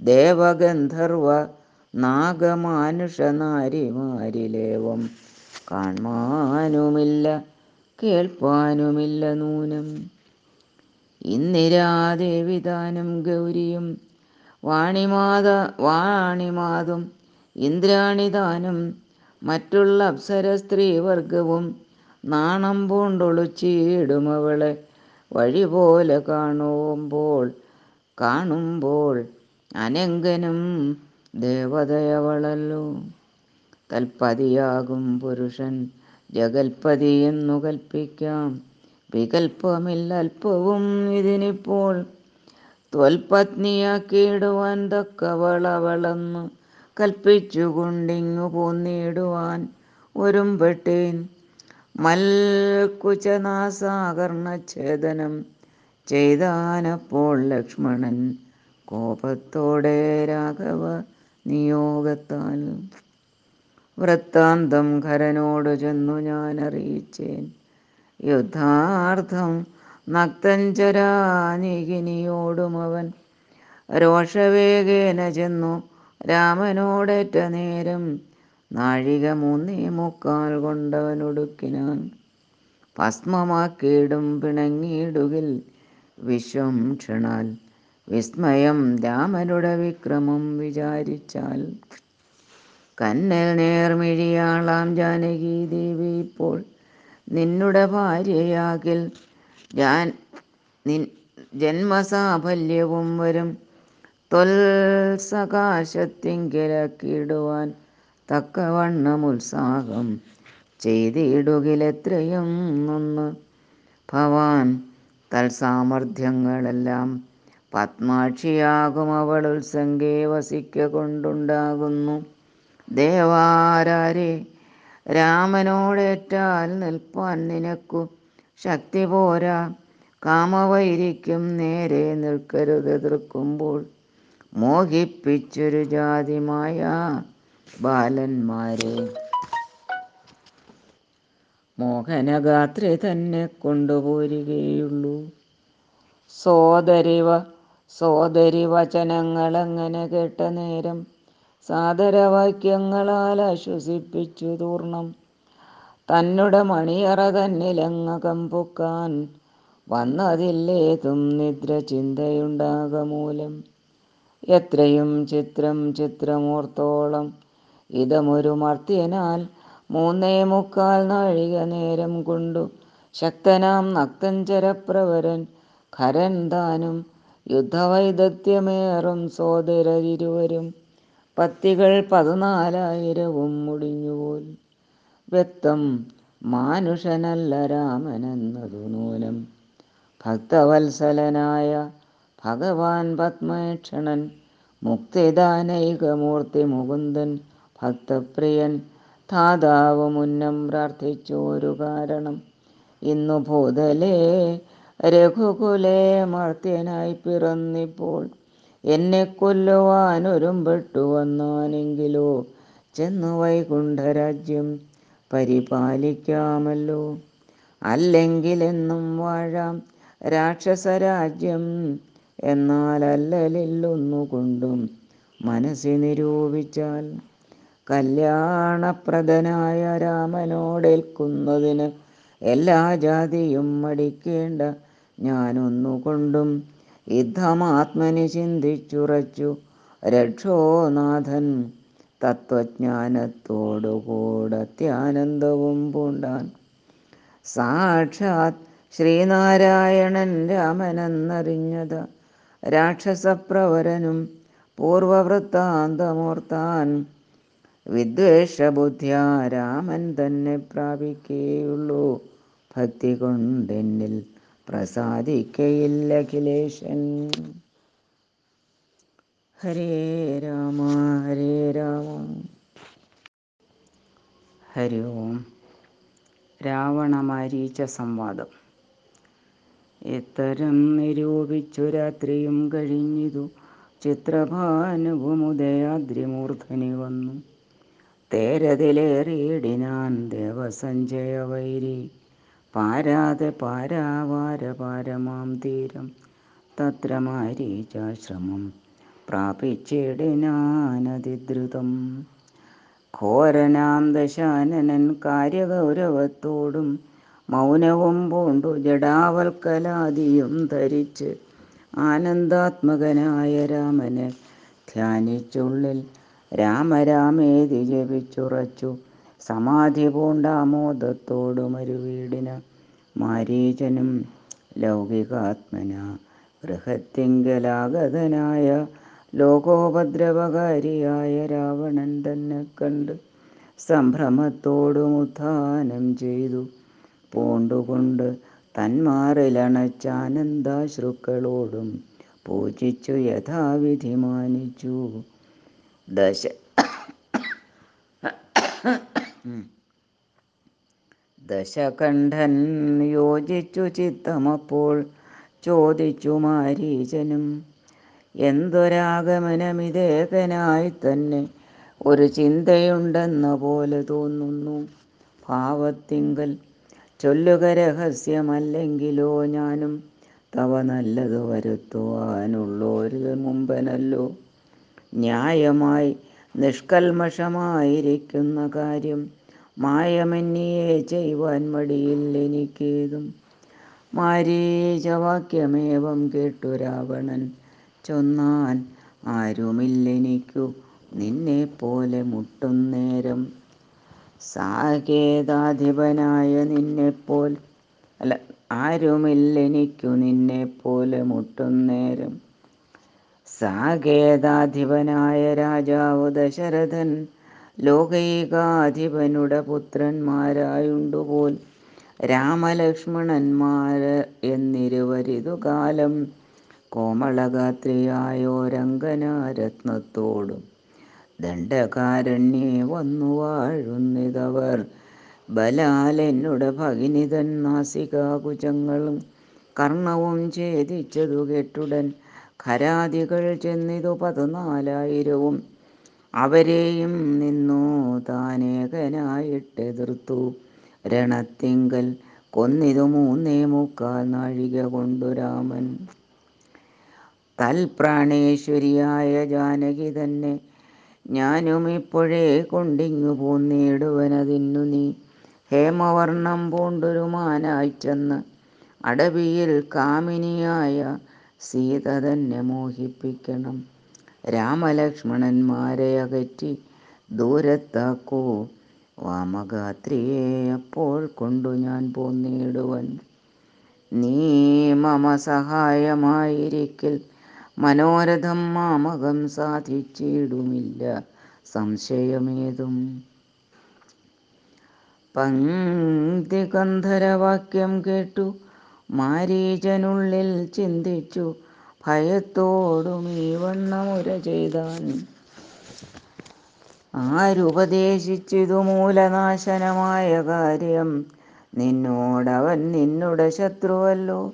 ദേവഗന്ധർവ നാഗമാനുഷ നാരിമാരിലേവം കാൺമാനുമില്ല കേൾപ്പാനുമില്ല നൂനം. ഇന്ദിരാദേവി താനും ഗൗരിയും വാണിമാത വാണിമാതും ഇന്ദ്രാണിതാനും മറ്റുള്ള അപ്സര സ്ത്രീവർഗവും നാണം പൂണ്ടൊളിച്ചിടുമവളെ വഴി പോലെ കാണുമ്പോൾ കാണുമ്പോൾ അനങ്കനും ദേവതയവളല്ലോ. കൽപ്പതിയാകും പുരുഷൻ. ജഗൽപതി എന്നു കൽപ്പിക്കാം. വികൽപ്പമില്ലൽപ്പവും ഇതിനിപ്പോൾ. ത്വൽപത്നിയാക്കിയിടുവാൻ തക്കവളവളെന്നു കൽപ്പിച്ചുകൊണ്ടിങ്ങു പോന്നിടുവാൻ ഒരുമ്പെട്ടേൻ. മൽക്കുചനാസാകർണഛേദനം ചെയ്താനപ്പോൾ ലക്ഷ്മണൻ കോപത്തോടെ രാഘവ നിയോഗത്താൽ വൃത്താന്തം ഖരനോട് ചെന്നു ഞാൻ അറിയിച്ചേൻ യുദ്ധാർത്ഥം നക്തഞ്ചരാനികിനിയോടും അവൻ രോഷവേഗേന ചെന്നു രാമനോടേറ്റ നേരം നാഴിക മൂന്നേ മുക്കാൽ കൊണ്ടവനൊടുക്കിനാൻ ഭസ്മമാക്കിയിടും പിണങ്ങിയിടുകിൽ വിശ്വം ക്ഷണാൽ വിസ്മയം രാമനുടെ വിക്രമം വിചാരിച്ചാൽ. കന്നൽ നേർമിഴിയാളാം ജാനകി ദേവി ഇപ്പോൾ നിന്നുടെ ഭാര്യയാകിൽ. ഞാൻ നിൻ ജന്മസാഫല്യവും വരും. തൊൽസകാശത്തിങ്കിലക്കിടുവാൻ തക്കവണ്ണം ഉത്സാഹം ചെയ്തിടുകിലെത്രയും നിന്ന്. ഭവാൻ തൽസാമർഥ്യങ്ങളെല്ലാം പത്മാക്ഷിയാകും അവൾ ഉത്സംഗേ വസിക്ക കൊണ്ടുണ്ടാകുന്നു. ദേവാരാരെ രാമനോടേറ്റാൽ നിൽപ്പാൻ നിനക്കു ശക്തി പോരാ. കാമവൈരിക്കും നേരെ നിൽക്കരുത് എതിർക്കുമ്പോൾ മോഹിപ്പിച്ചൊരു ജാതിമായ ബാലന്മാരെ. മോഹനഗാത്രി തന്നെ കൊണ്ടുപോരുകയുള്ളൂ. സോദരിവ സോദരി വചനങ്ങളങ്ങനെ കേട്ട നേരം സാദരവാക്യങ്ങളാൽ ആശ്വസിപ്പിച്ചു തൂർണം. തന്നുടെ മണിയറ തന്നിലങ്ങകം പൊക്കാൻ വന്നതില്ലേതും നിദ്ര ചിന്തയുണ്ടാകമൂലം എത്രയും ചിത്രം ചിത്രമോർത്തോളം ഇതമൊരു മർത്യനാൽ മൂന്നേ മുക്കാൽ നാഴിക നേരം കൊണ്ടു ശക്തനാം നക്തഞ്ചരപ്രവരൻ ഖരൻ താനും യുദ്ധവൈദഗ്ധ്യമേറും സോദരരിരുവരും പത്തികൾ പതിനാലായിരവും മുടിഞ്ഞുപോൽ. വ്യക്തം മാനുഷനല്ല രാമനെന്നതു നൂനം. ഭക്തവത്സലനായ ഭഗവാൻ പത്മേക്ഷണൻ മുക്തിദാനൈകമൂർത്തി മുകുന്ദൻ ഭക്തപ്രിയൻ ധാതാവ് മുന്നം പ്രാർത്ഥിച്ചോരു കാരണം. ഇന്നു ഭൂതലേ രഘുകുലേ മർത്യനായി പിറന്നിപ്പോൾ. എന്നെ കൊല്ലുവാനൊരുമ്പെട്ടു വന്നാനെങ്കിലോ? ചെന്നു വൈകുണ്ഠരാജ്യം പരിപാലിക്കാമല്ലോ. അല്ലെങ്കിലെന്നും വാഴാം രാക്ഷസരാജ്യം എന്നാൽ അല്ലലില്ലൊന്നുകൊണ്ടും മനസ്സി നിരൂപിച്ചാൽ. കല്യാണപ്രദനായ രാമനോടേൽക്കുന്നതിന് എല്ലാ ജാതിയും മടിക്കേണ്ട ഞാനൊന്നുകൊണ്ടും യുദ്ധമാത്മനി ചിന്തിച്ചുറച്ചു. രക്ഷോനാഥൻ തത്വജ്ഞാനത്തോടുകൂടത്യാനന്ദവും പൂണ്ടാൻ. സാക്ഷാത് ശ്രീനാരായണൻ രാമനെന്നറിഞ്ഞത് രാക്ഷസപ്രവരനും പൂർവവൃത്താന്തമോർത്താൻ. വിദ്വേഷബുദ്ധ്യാ രാമൻ തന്നെ പ്രാപിക്കുകയുള്ളൂ ഭക്തി കൊണ്ടെന്നിൽ പ്രസാദിക്കയില്ല അഖിലേശൻ. ഹരേ രാമ ഹരേ രാമ. ഹരി ഓം. രാവണ രാവണമാരീച്ച സംവാദം. ഇത്തരം നിരൂപിച്ചു രാത്രിയും കഴിഞ്ഞിതു. ചിത്രഭാനുപമുദയാദ്രിമൂർധനി വന്നു. തേരതിലേറിയിടിനാൻ ദേവസഞ്ജയ വൈരി പാരാതെ പാരാവാര പാരമാം തീരം തത്ര മാരീചാശ്രമം പ്രാപിച്ചിടിനാനതിദ്രുതം ഘോരനാം ദശാനനൻ കാര്യഗൗരവത്തോടും മൗനവും പൂണ്ടു ജഡാവൽക്കലാദിയും ധരിച്ച് ആനന്ദാത്മകനായ രാമനെ ധ്യാനിച്ചുള്ളിൽ രാമരാമേതി ജപിച്ചുറച്ചു. സമാധി പൂണ്ടാമോദത്തോടു മരുവീടിന മാരീചനും ലൗകികാത്മന ഗൃഹത്തിങ്കലാഗതനായ ലോകോപദ്രവകാരിയായ രാവണൻ തന്നെ കണ്ട് സംഭ്രമത്തോടും ഉത്ഥാനം ചെയ്തു. പൂണ്ടുകൊണ്ട് തന്മാറിലണച്ചാനന്ദാശ്രുക്കളോടും പൂജിച്ചു യഥാവിധി മാനിച്ചു. ദശ ദശകണ്ഠൻ യോജിച്ചു ചിത്തമപ്പോൾ ചോദിച്ചു മാരീചനും എന്തൊരാഗമനമിതേകനായി തന്നെ ഒരു ചിന്തയുണ്ടെന്ന പോലെ തോന്നുന്നു. ഭാവത്തിങ്കൽ ചൊല്ലുക രഹസ്യമല്ലെങ്കിലോ ഞാനും തവ നല്ലത് വരുത്തുവാനുള്ളൊരു മുമ്പനല്ലോ. ന്യായമായി നിഷ്കൽമഷമായിരിക്കുന്ന കാര്യം മായമെന്നിയെ ചെയ്യുവാൻ മടിയിൽ എനിക്കേതും. മാരീചവാക്യമേവം കേട്ടു രാവണൻ. ചൊന്നാൻ ആരുമില്ലെനിക്കു നിന്നെ പോലെ മുട്ടുന്നേരം സാകേതാധിപനായ നിന്നെപ്പോൽ അല്ല ആരുമില്ലെനിക്കു നിന്നെ പോലെ മുട്ടുന്നേരം സാകേതാധിപനായ രാജാവ് ദശരഥൻ ലോകൈകാധിപനുടെ പുത്രന്മാരായുണ്ടുപോൽ രാമലക്ഷ്മണന്മാര് എന്നിരുവരിതു കാലം കോമളഗാത്രിയായോരങ്കനാരത്നത്തോടും ദണ്ഡകാരണ്യേ വന്നു വാഴുന്നിതവർ. ബലാലെന്നുടെ ഭഗിനിതൻ നാസികാകുജങ്ങളും കർണവും ഛേദിച്ചതു കെട്ടുടൻ. ഖരാദികൾ ചെന്നിതു പതിനാലായിരവും. അവരെയും നിന്നു താനേകനായിട്ടെതിർത്തു രണത്തിങ്കൽ കൊന്നിതു മൂന്നേ മുക്കാൽ നാഴിക കൊണ്ടു രാമൻ. തൽപ്രാണേശ്വരിയായ ജാനകി തന്നെ ഞാനും ഇപ്പോഴേ കൊണ്ടിങ്ങു പോന്നിടുവനതിന്നു നീ. ഹേമവർണം പൂണ്ടൊരു മാനായി ചെന്ന് അടവിയിൽ കാമിനിയായ സീത തന്നെ മോഹിപ്പിക്കണം. രാമലക്ഷ്മണന്മാരെ അകറ്റി ദൂരത്താക്കൂ. വാമഗാത്രിയെ അപ്പോൾ കൊണ്ടു ഞാൻ പോന്നിടുവൻ. നീ മമ സഹായമായിരിക്കൽ. മനോരഥം മാമകം സാധിച്ചിടുമില്ല. സംശയമേതും? പങ്ക്തികന്ധരവാക്യം കേട്ടു. മാരീചനുള്ളിൽ ചിന്തിച്ചു. ഭയത്തോടും ഈ വണ്ണമുര ചെയ്താൻ. ആരുപദേശിച്ചിതു മൂലനാശനമായ കാര്യം നിന്നോടവൻ നിന്നുടെ ശത്രുവല്ലോ.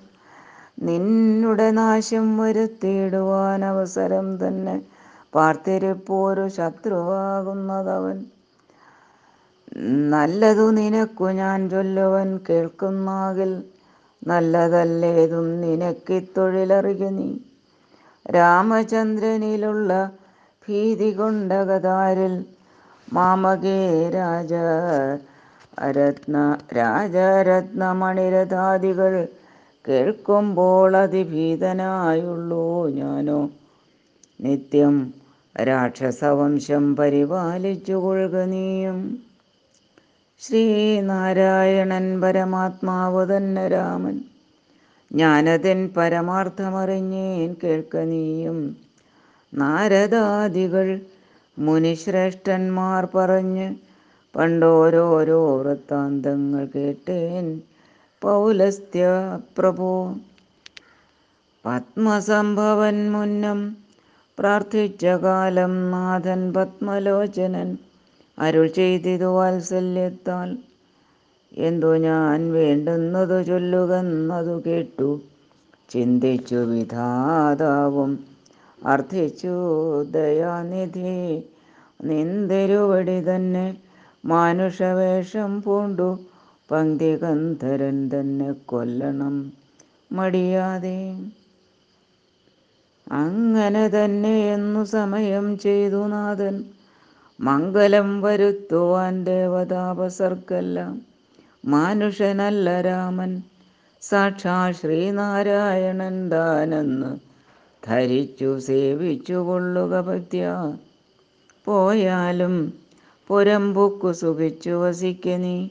നിന്നുടെ നാശം വരുത്തിയിടുവാൻ അവസരം തന്നെ പാർത്തിരിപ്പോരു ശത്രുവാകുന്നതവൻ. നല്ലതു നിനക്കു ഞാൻ ചൊല്ലുവൻ കേൾക്കുന്നാകിൽ നല്ലതല്ലേതും നിനക്കിത്തൊഴിലറിക നീ? രാമചന്ദ്രനിലുള്ള ഭീതി കൊണ്ടകതാരിൽ മാമകേ രാജ രത്ന രാജരത്നമണിരഥാദികൾ കേൾക്കുമ്പോൾ അതിഭീതനായുള്ളൂ ഞാനോ. നിത്യം രാക്ഷസവംശം പരിപാലിച്ചു കൊള്ളുക നീയും. ശ്രീനാരായണൻ പരമാത്മാവ് തന്നെ രാമൻ. ഞാനതിൻ പരമാർത്ഥമറിഞ്ഞേൻ കേൾക്ക നീയും. നാരദാദികൾ മുനിശ്രേഷ്ഠന്മാർ പറഞ്ഞ് പണ്ടോരോരോ വൃത്താന്തങ്ങൾ കേട്ടേൻ പൗലസ്ത്യ പ്രഭോ. പത്മസംഭവൻ മുന്നം പ്രാർത്ഥിച്ച കാലം നാഥൻ പത്മലോചനൻ അരുൾ ചെയ്തിതു വാത്സല്യത്താൽ. എന്തു ഞാൻ വേണ്ടുന്നതു ചൊല്ലുകന്നതു കേട്ടു. ചിന്തിച്ചു വിധാതാവും. അർത്ഥിച്ചു ദയാനിധി നിന്തിരുവടി തന്നെ മാനുഷവേഷം പൂണ്ടു. പങ്ക്തികന്ധരൻ തന്നെ കൊല്ലണം മടിയാതെ. അങ്ങനെ തന്നെ എന്നു സമയം ചെയ്തു നാഥൻ. മംഗലം വരുത്തുവാൻ ദേവതാപസർക്കെല്ലാം മാനുഷനല്ല രാമൻ. സാക്ഷാ ശ്രീനാരായണൻ താനെന്ന് ധരിച്ചു സേവിച്ചു കൊള്ളുക ഭക്തിയ. പോയാലും പുരമ്പുക്കു സുഖിച്ചു വസിക്ക നീ.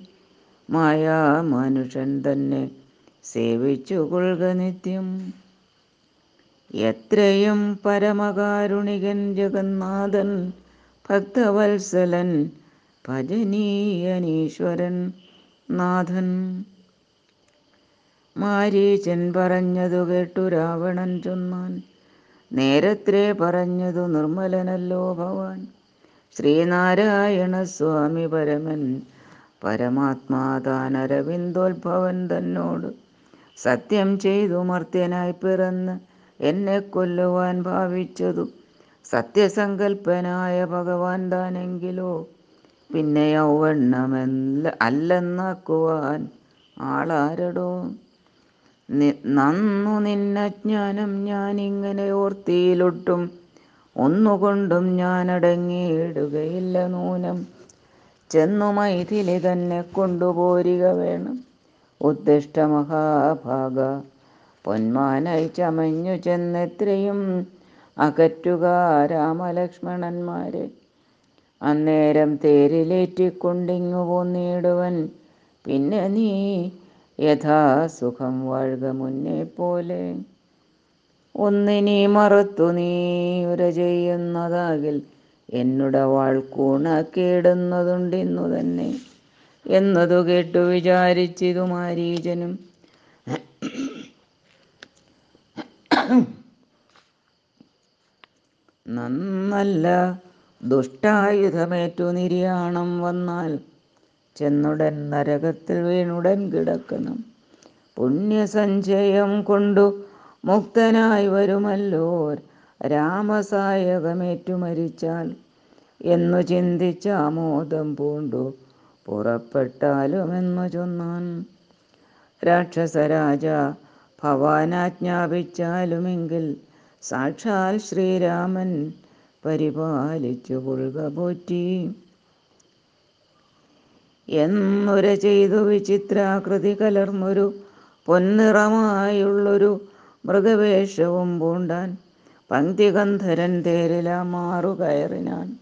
മായാ മനുഷ്യൻ തന്നെ സേവിച്ചു കൊള്ളുക നിത്യം. എത്രയും പരമകാരുണികൻ ജഗന്നാഥൻ ഭക്തവത്സലൻ ഭജനീയനീശ്വരൻ നാഥൻ. മാരീചൻ പറഞ്ഞതു കേട്ടു രാവണൻ ചൊന്നാൻ നേരത്രേ പറഞ്ഞതു നിർമ്മലനല്ലോ ഭവാൻ. ശ്രീനാരായണ സ്വാമി പരമൻ പരമാത്മാതാൻ അരവിന്ദോത്ഭവൻ തന്നോട് സത്യം ചെയ്തു മർത്യനായി പിറന്ന് എന്നെ കൊല്ലുവാൻ ഭാവിച്ചതു. സത്യസങ്കൽപ്പനായ ഭഗവാൻ താനെങ്കിലോ? പിന്നെ യൗവണ്ണമല്ല അല്ലെന്നാക്കുവാൻ ആളാരടോ? നന്നു നിന്നജ്ഞാനം ഞാനിങ്ങനെ ഓർത്തിയിലൊട്ടും. ഒന്നുകൊണ്ടും ഞാൻ അടങ്ങിയിടുകയില്ല നൂനം. ചെന്നു മൈഥിലി തന്നെ കൊണ്ടുപോരിക വേണം. ഉദ്ദിഷ്ട മഹാഭാഗ പൊന്മാനായി ചമഞ്ഞു ചെന്നെത്രയും അകറ്റുക രാമലക്ഷ്മണന്മാരെ. അന്നേരം തേരിലേറ്റിക്കൊണ്ടിങ്ങു പോന്നിടുവൻ. പിന്നെ നീ യഥാസുഖം വാഴുക മുന്നേ പോലെ. ഒന്നിനി മറുത്തു നീ ഉര ചെയ്യുന്നതാകിൽ എന്നുടെ വാൾക്കൂണക്കിടുന്നതുണ്ടിന്നു തന്നെ. എന്നതു കേട്ടു വിചാരിച്ചിതു മാരീചനും നന്നല്ല. ദുഷ്ടായുധമേറ്റു നിര്യാണം വന്നാൽ ചെന്നുടൻ നരകത്തിൽ വീണുടൻ കിടക്കണം. പുണ്യസഞ്ചയം കൊണ്ടു മുക്തനായി വരുമല്ലോർ. രാമസായകമേറ്റു മരിച്ചാൽ എന്നു ചിന്തിച്ച ആമോദം പൂണ്ടു. പുറപ്പെട്ടാലുമെന്നു ചൊന്നാൻ രാക്ഷസരാജ ഭവാനാജ്ഞാപിച്ചാലുമെങ്കിൽ സാക്ഷാൽ ശ്രീരാമൻ പരിപാലിച്ചു കൊള്ളുക പോറ്റി. എന്നുര ചെയ്തു വിചിത്രാകൃതി കലർന്നൊരു പൊന്നിറമായുള്ളൊരു മൃഗവേഷവും പൂണ്ടാൻ പങ്ക്തികന്ധരൻ തേരിലാ മാറുകയറിനാൻ.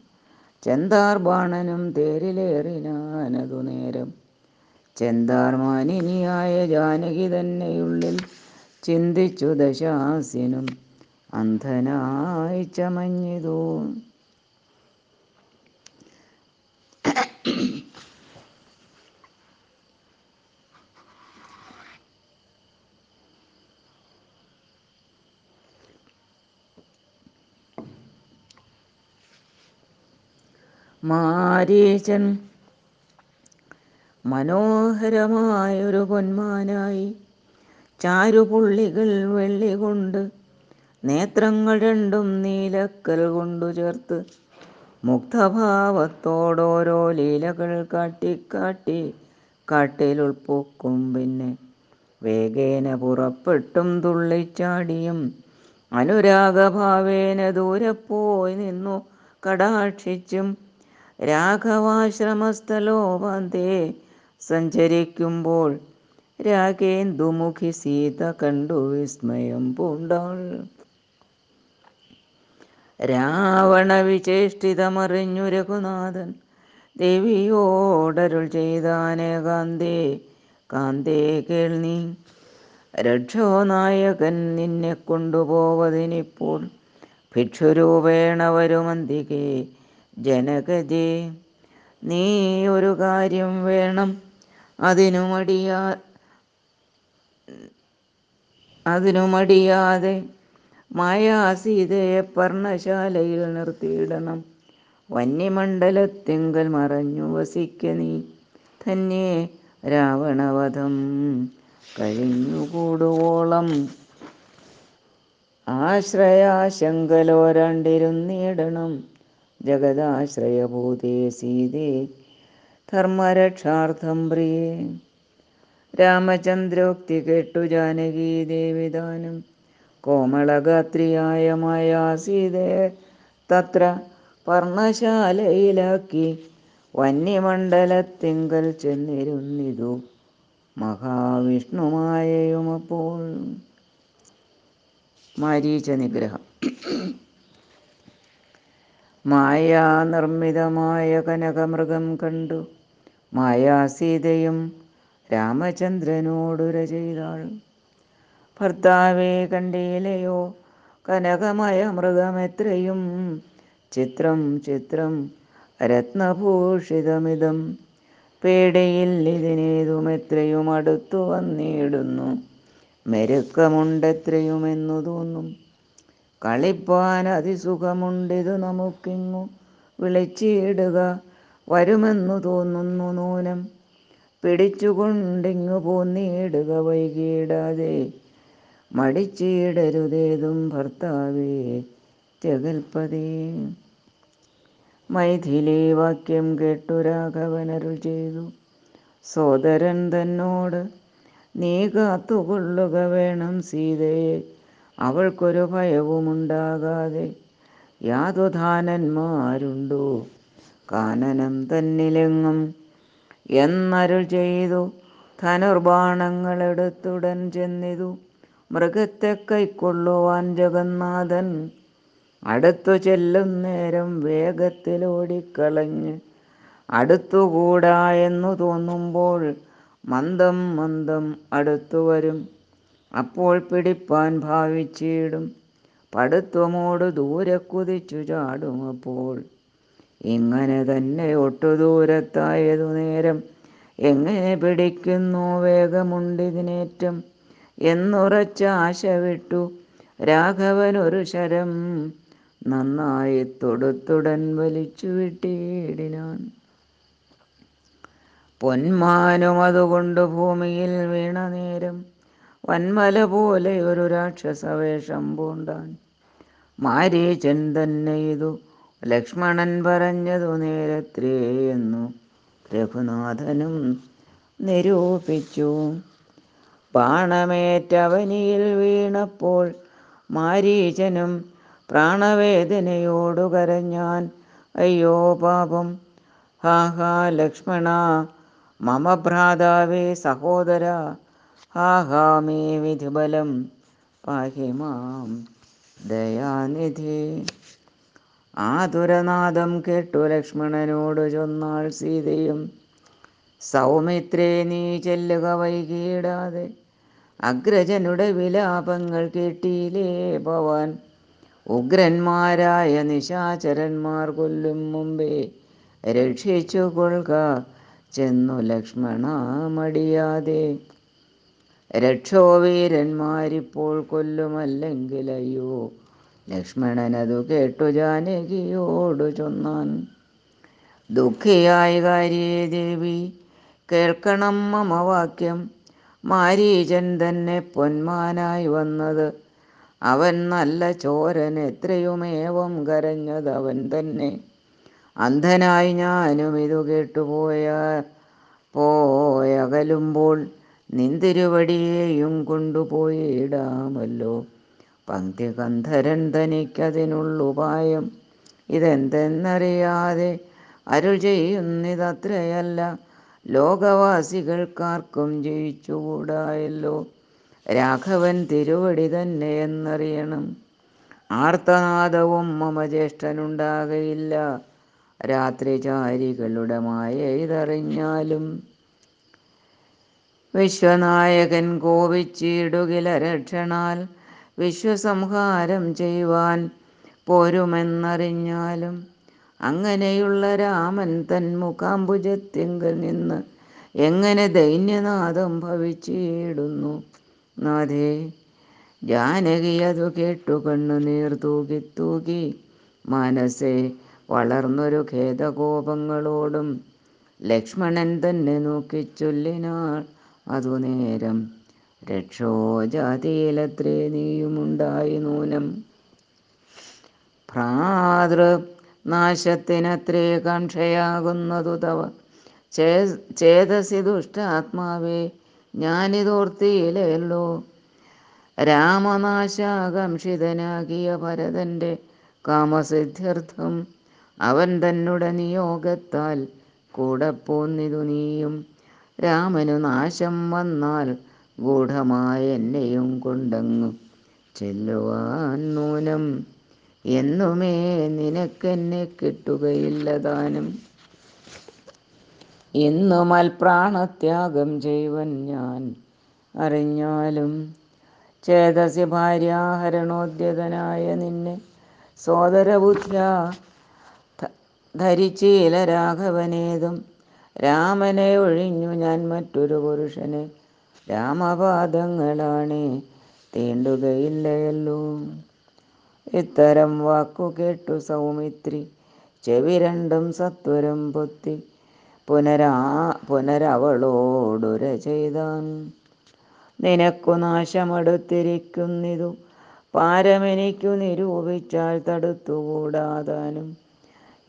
ചെന്താർ ബാണനും തേരിലേറിനാനതു നേരം. ചെന്താർ മാനിനിയായ ജാനകി തന്നെയുള്ളിൽ ചിന്തിച്ചു ദശാസ്യനും അന്ധനായി ചമഞ്ഞിതു. മാരീചൻ മനോഹരമായൊരു പൊന്മാനായി ചാരുപുള്ളികൾ വെള്ളി കൊണ്ട് നേത്രങ്ങൾ രണ്ടും നീലക്കൽ കൊണ്ടു ചേർത്ത് മുക്തഭാവത്തോടോരോ ലീലകൾ കാട്ടിക്കാട്ടി കാട്ടിലുൾപ്പൊക്കും പിന്നെ വേഗേന പുറപ്പെട്ടും തുള്ളിച്ചാടിയും അനുരാഗഭാവേന ദൂരെ പോയി നിന്നു കടാക്ഷിച്ചും രാഘവാശ്രമസ്ഥലോപന്തേ സഞ്ചരിക്കുമ്പോൾ രാഗേന്ദുമുഖി സീത കണ്ടു വിസ്മയം പൂണ്ടാൾ. രാവണ വിചേഷ്ടിതമറിഞ്ഞു രഘുനാഥൻ ദേവിയോടരുൾ ചെയ്താനേ കാന്തേ കാന്തേ കേൾനീ രക്ഷോ നായകൻ നിന്നെ കൊണ്ടുപോവതിനിപ്പോൾ ഭിക്ഷുരൂപേണ വരുമന്തികേ ജനകജേ. നീ ഒരു കാര്യം വേണം അതിനു മടിയാ അതിനു മടിയാതെ മായാസീതയെ പർണശാലയിൽ നിർത്തിയിടണം. വന്യമണ്ഡലത്തിങ്കൽ മറഞ്ഞു വസിക്ക നീ. തന്നെ രാവണവധം കഴിഞ്ഞുകൂടുവോളം. ആശ്രയാശങ്കലോരണ്ടിരുന്നിടണം. ജഗദാശ്രയഭൂതേ സീതേ ധർമ്മരക്ഷാർത്ഥം പ്രിയേ. രാമചന്ദ്രോക്തി കേട്ടു ജാനകീ ദേവിദാനം. കോമളഗാത്രിയായ മായാസീതേ തത്ര പർണശാലയിലാക്കി വന്യമണ്ഡലത്തിങ്കൽ ചെന്നിരുന്നിതു. മഹാവിഷ്ണുമായയുമപ്പോൾ മരീച നിഗ്രഹം. മായാ നിർമ്മിതമായ കനകമൃഗം കണ്ടു. മായാസീതയും രാമചന്ദ്രനോടുര ചെയ്താൾ. ഭർത്താവെ കണ്ടീലയോ. കനകമയ മൃഗമെത്രയും. ചിത്രം ചിത്രം രത്നഭൂഷിതമിതം. പേടയിൽ ഇതിനേതുമെത്രയും അടുത്തു വന്നിടുന്നു. മെരുക്കമുണ്ടെത്രയുമെന്നു തോന്നും. കളിപ്പാൻ അതിസുഖമുണ്ടിതു നമുക്കിങ്ങു വിളിച്ചിടുക വരുമെന്നു തോന്നുന്നു നൂനം. പിടിച്ചുകൊണ്ടിങ്ങു പോന്നിടുക വൈകിടാതെ. മടിച്ചിടരുതേതും ഭർത്താവേ ജഗൽപതേ മൈഥിലി വാക്യം കേട്ടു രാഘവനരുൾ ചെയ്തു. സോദരൻ തന്നോട് നീ കാത്തുകൊള്ളുക വേണം സീതയെ അവൾക്കൊരു ഭയവുമുണ്ടാകാതെ. യാതുധാനന്മാരുണ്ടോ? കാനനം തന്നിലെങ്ങും? എന്നരുൾ ചെയ്തു. ധനുർബാണങ്ങളെടുത്തുടൻ ചെന്നിതു. മൃഗത്തെ കൈക്കൊള്ളുവാൻ ജഗന്നാഥൻ അടുത്തു ചെല്ലും നേരം വേഗത്തിലോടിക്കളഞ്ഞ് അടുത്തുകൂടാ എന്നു തോന്നുമ്പോൾ മന്ദം മന്ദം അടുത്തു വരും. അപ്പോൾ പിടിപ്പാൻ ഭാവിച്ചിടും. പടുത്വമോട് ദൂരെ കുതിച്ചു ചാടും അപ്പോൾ. ഇങ്ങനെ തന്നെ ഒട്ടു ദൂരത്തായതു നേരം എങ്ങനെ പിടിക്കുന്നു വേഗമുണ്ടിതിനേറ്റം? എന്നുറച്ച ആശ വിട്ടു. രാഘവൻ ഒരു ശരം നന്നായി തൊടുത്തുടൻ വലിച്ചു വിട്ടിയിടിനാൻ പൊന്മാനും അതുകൊണ്ട് ഭൂമിയിൽ വീണ നേരം വന്മല പോലെ ഒരു രാക്ഷസവേഷം പൂണ്ടാൻ മാരീചൻ തന്നെ ഇതു ലക്ഷ്മണൻ പറഞ്ഞതു നേരത്രേ എന്നു രഘുനാഥനും നിരൂപിച്ചു. ബാണമേറ്റവനിയിൽ വീണപ്പോൾ മാരീചനും പ്രാണവേദനയോടു കരഞ്ഞാൻ അയ്യോ പാപം. ഹാ ഹാ ലക്ഷ്മണ. മമ ഭ്രാതാവേ സഹോദര. ഹാ ഹാ മേ വിധിബലം പാഹി മാം. ദയാനിധി. ആതുരനാദം കേട്ടു ലക്ഷ്മണനോട് ചൊന്നാൾ സീതയും സൗമിത്രേ നീ ചെല്ലുക വൈകിടാതെ. അഗ്രജനുടെ വിലാപങ്ങൾ കേട്ടിയിലേ ഭവാൻ. ഉഗ്രന്മാരായ നിശാചരന്മാർ കൊല്ലും മുമ്പേ രക്ഷിച്ചു കൊള്ളുക. ചെന്നു ലക്ഷ്മണ മടിയാതെ രക്ഷോവീരന്മാരിപ്പോൾ കൊല്ലുമല്ലെങ്കിൽ അയ്യോ ലക്ഷ്മണനതു കേട്ടു ജാനകിയോടു ചൊന്നാൻ. ദുഃഖിയായി കാര്യേ ദേവി കേൾക്കണം മമ വാക്യം മാരീചൻ തന്നെ പൊന്മാനായി വന്നത്. അവൻ നല്ല ചോരൻ എത്രയുമേവം കരഞ്ഞത് അവൻ തന്നെ. അന്ധനായി ഞാനും ഇതു കേട്ടുപോയ പോയകലുമ്പോൾ നിന്തിരുവടിയെയും കൊണ്ടുപോയിടാമല്ലോ. പങ്ക്തി കന്ധരൻ തനിക്കതിനുള്ളുപായം ഇതെന്തെന്നറിയാതെ അരുൾ ചെയ്യുന്നിതത്രയല്ല. ലോകവാസികൾക്കാർക്കും ജയിച്ചുകൂടായല്ലോ. രാഘവൻ തിരുവടി തന്നെ എന്നറിയണം. ആർത്തനാദവും മമ ജ്യേഷ്ഠനുണ്ടാകയില്ല രാത്രിചാരികളുടെ മായ ഇതറിഞ്ഞാലും വിശ്വനായകൻ കോപിച്ചിടുകില രക്ഷണാൽ വിശ്വസംഹാരം ചെയ്യുവാൻ പോരുമെന്നറിഞ്ഞാലും അങ്ങനെയുള്ള രാമൻ തൻ മുഖാംബുജത്തിങ്കൽ നിന്ന് എങ്ങനെ ദൈന്യനാഥം ഭവിച്ചിടുന്നു? നാഥേ ജാനകി അതു കേട്ടു കണ്ണുനീർ തൂകി തൂകി മനസ്സെ വളർന്നൊരു ഖേദകോപങ്ങളോടും ലക്ഷ്മണൻ തന്നെ നോക്കി ചൊല്ലിനാൾ അതു നേരം. രക്ഷോ ജാതിയിലത്രേ നീയുമുണ്ടായി നൂനം. ഭ്രാതൃ നാശത്തിനത്രേ കാക്ഷയാകുന്നതു തവ ചേതസി ദുഷ്ടാത്മാവേ ഞാനിതോർത്തിയില്ലല്ലോ. രാമനാശാകാംക്ഷിതനാകിയ ഭരതന്റെ കാമസിദ്ധ്യർത്ഥം അവൻ തന്നുട നിയോഗത്താൽ കൂടെ പോന്നിതു നീയും. രാമനു നാശം വന്നാൽ ഗൂഢമായ എന്നെയും കൊണ്ടങ്ങു ചെല്ലുവാൻ നൂനം എന്നുമേ നിനക്കെന്നെ കിട്ടുകയില്ല ദാനം. ഇന്നു അൽപ്രാണത്യാഗം ചെയ്വൻ ഞാൻ അറിഞ്ഞാലും ചേതസ്യ ഭാര്യാഹരണോദ്യതനായ നിന്നെ സോദരബുദ്ധ്യ ധരിച്ചീല രാഘവനേതും രാമനെ ഒഴിഞ്ഞു ഞാൻ മറ്റൊരു പുരുഷനെ രാമപാദങ്ങളാണേ തീണ്ടുകയില്ലയല്ലോ. ഇത്തരം വാക്കു കേട്ടു സൗമിത്രി. ചെവി രണ്ടും സത്വരം പൊത്തി. പുനരാ പുനരവളോടുര ചെയ്താൻ നിനക്കു നാശമെടുത്തിരിക്കുന്നിതു. പാരമെനിക്കു നിരൂപിച്ചാൽ തടുത്തുകൂടാതാനും.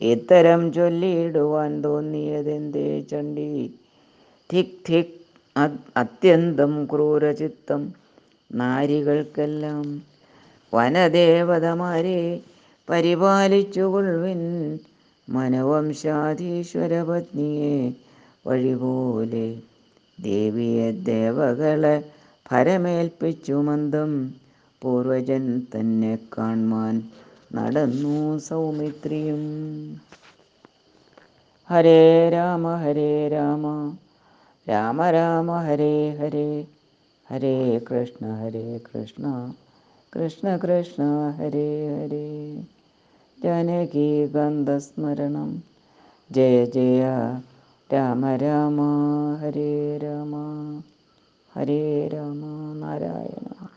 ഇത്തരം ചൊല്ലിയിടുവാൻ തോന്നിയതെന്തേ ചണ്ടി? ധിക് ധിക് അത്യന്തം ക്രൂരചിത്തം. നാരികൾക്കെല്ലാം വനദേവതമാരെ പരിപാലിച്ചുകൊള്ളുവിൻ മനവംശാധീശ്വര പത്നിയെ വഴിപോലെ. ദേവിയെ ദേവകളെ ഭരമേൽപ്പിച്ചു മന്ദം. പൂർവജൻ തന്നെ കാൺമാൻ നടന്നു സൗമിത്രിയും. ഹരേ രാമ ഹരേ രാമ. രാമ രാമ ഹരേ ഹരേ. ഹരേ കൃഷ്ണ ഹരേ കൃഷ്ണ. കൃഷ്ണ കൃഷ്ണ ഹരേ ഹരേ. ജനകീകന്ധസ്മരണം ജയ ജയ. രാമ രാമ. ഹരേ രാമ. ഹരേ രാമ. നാരായണ.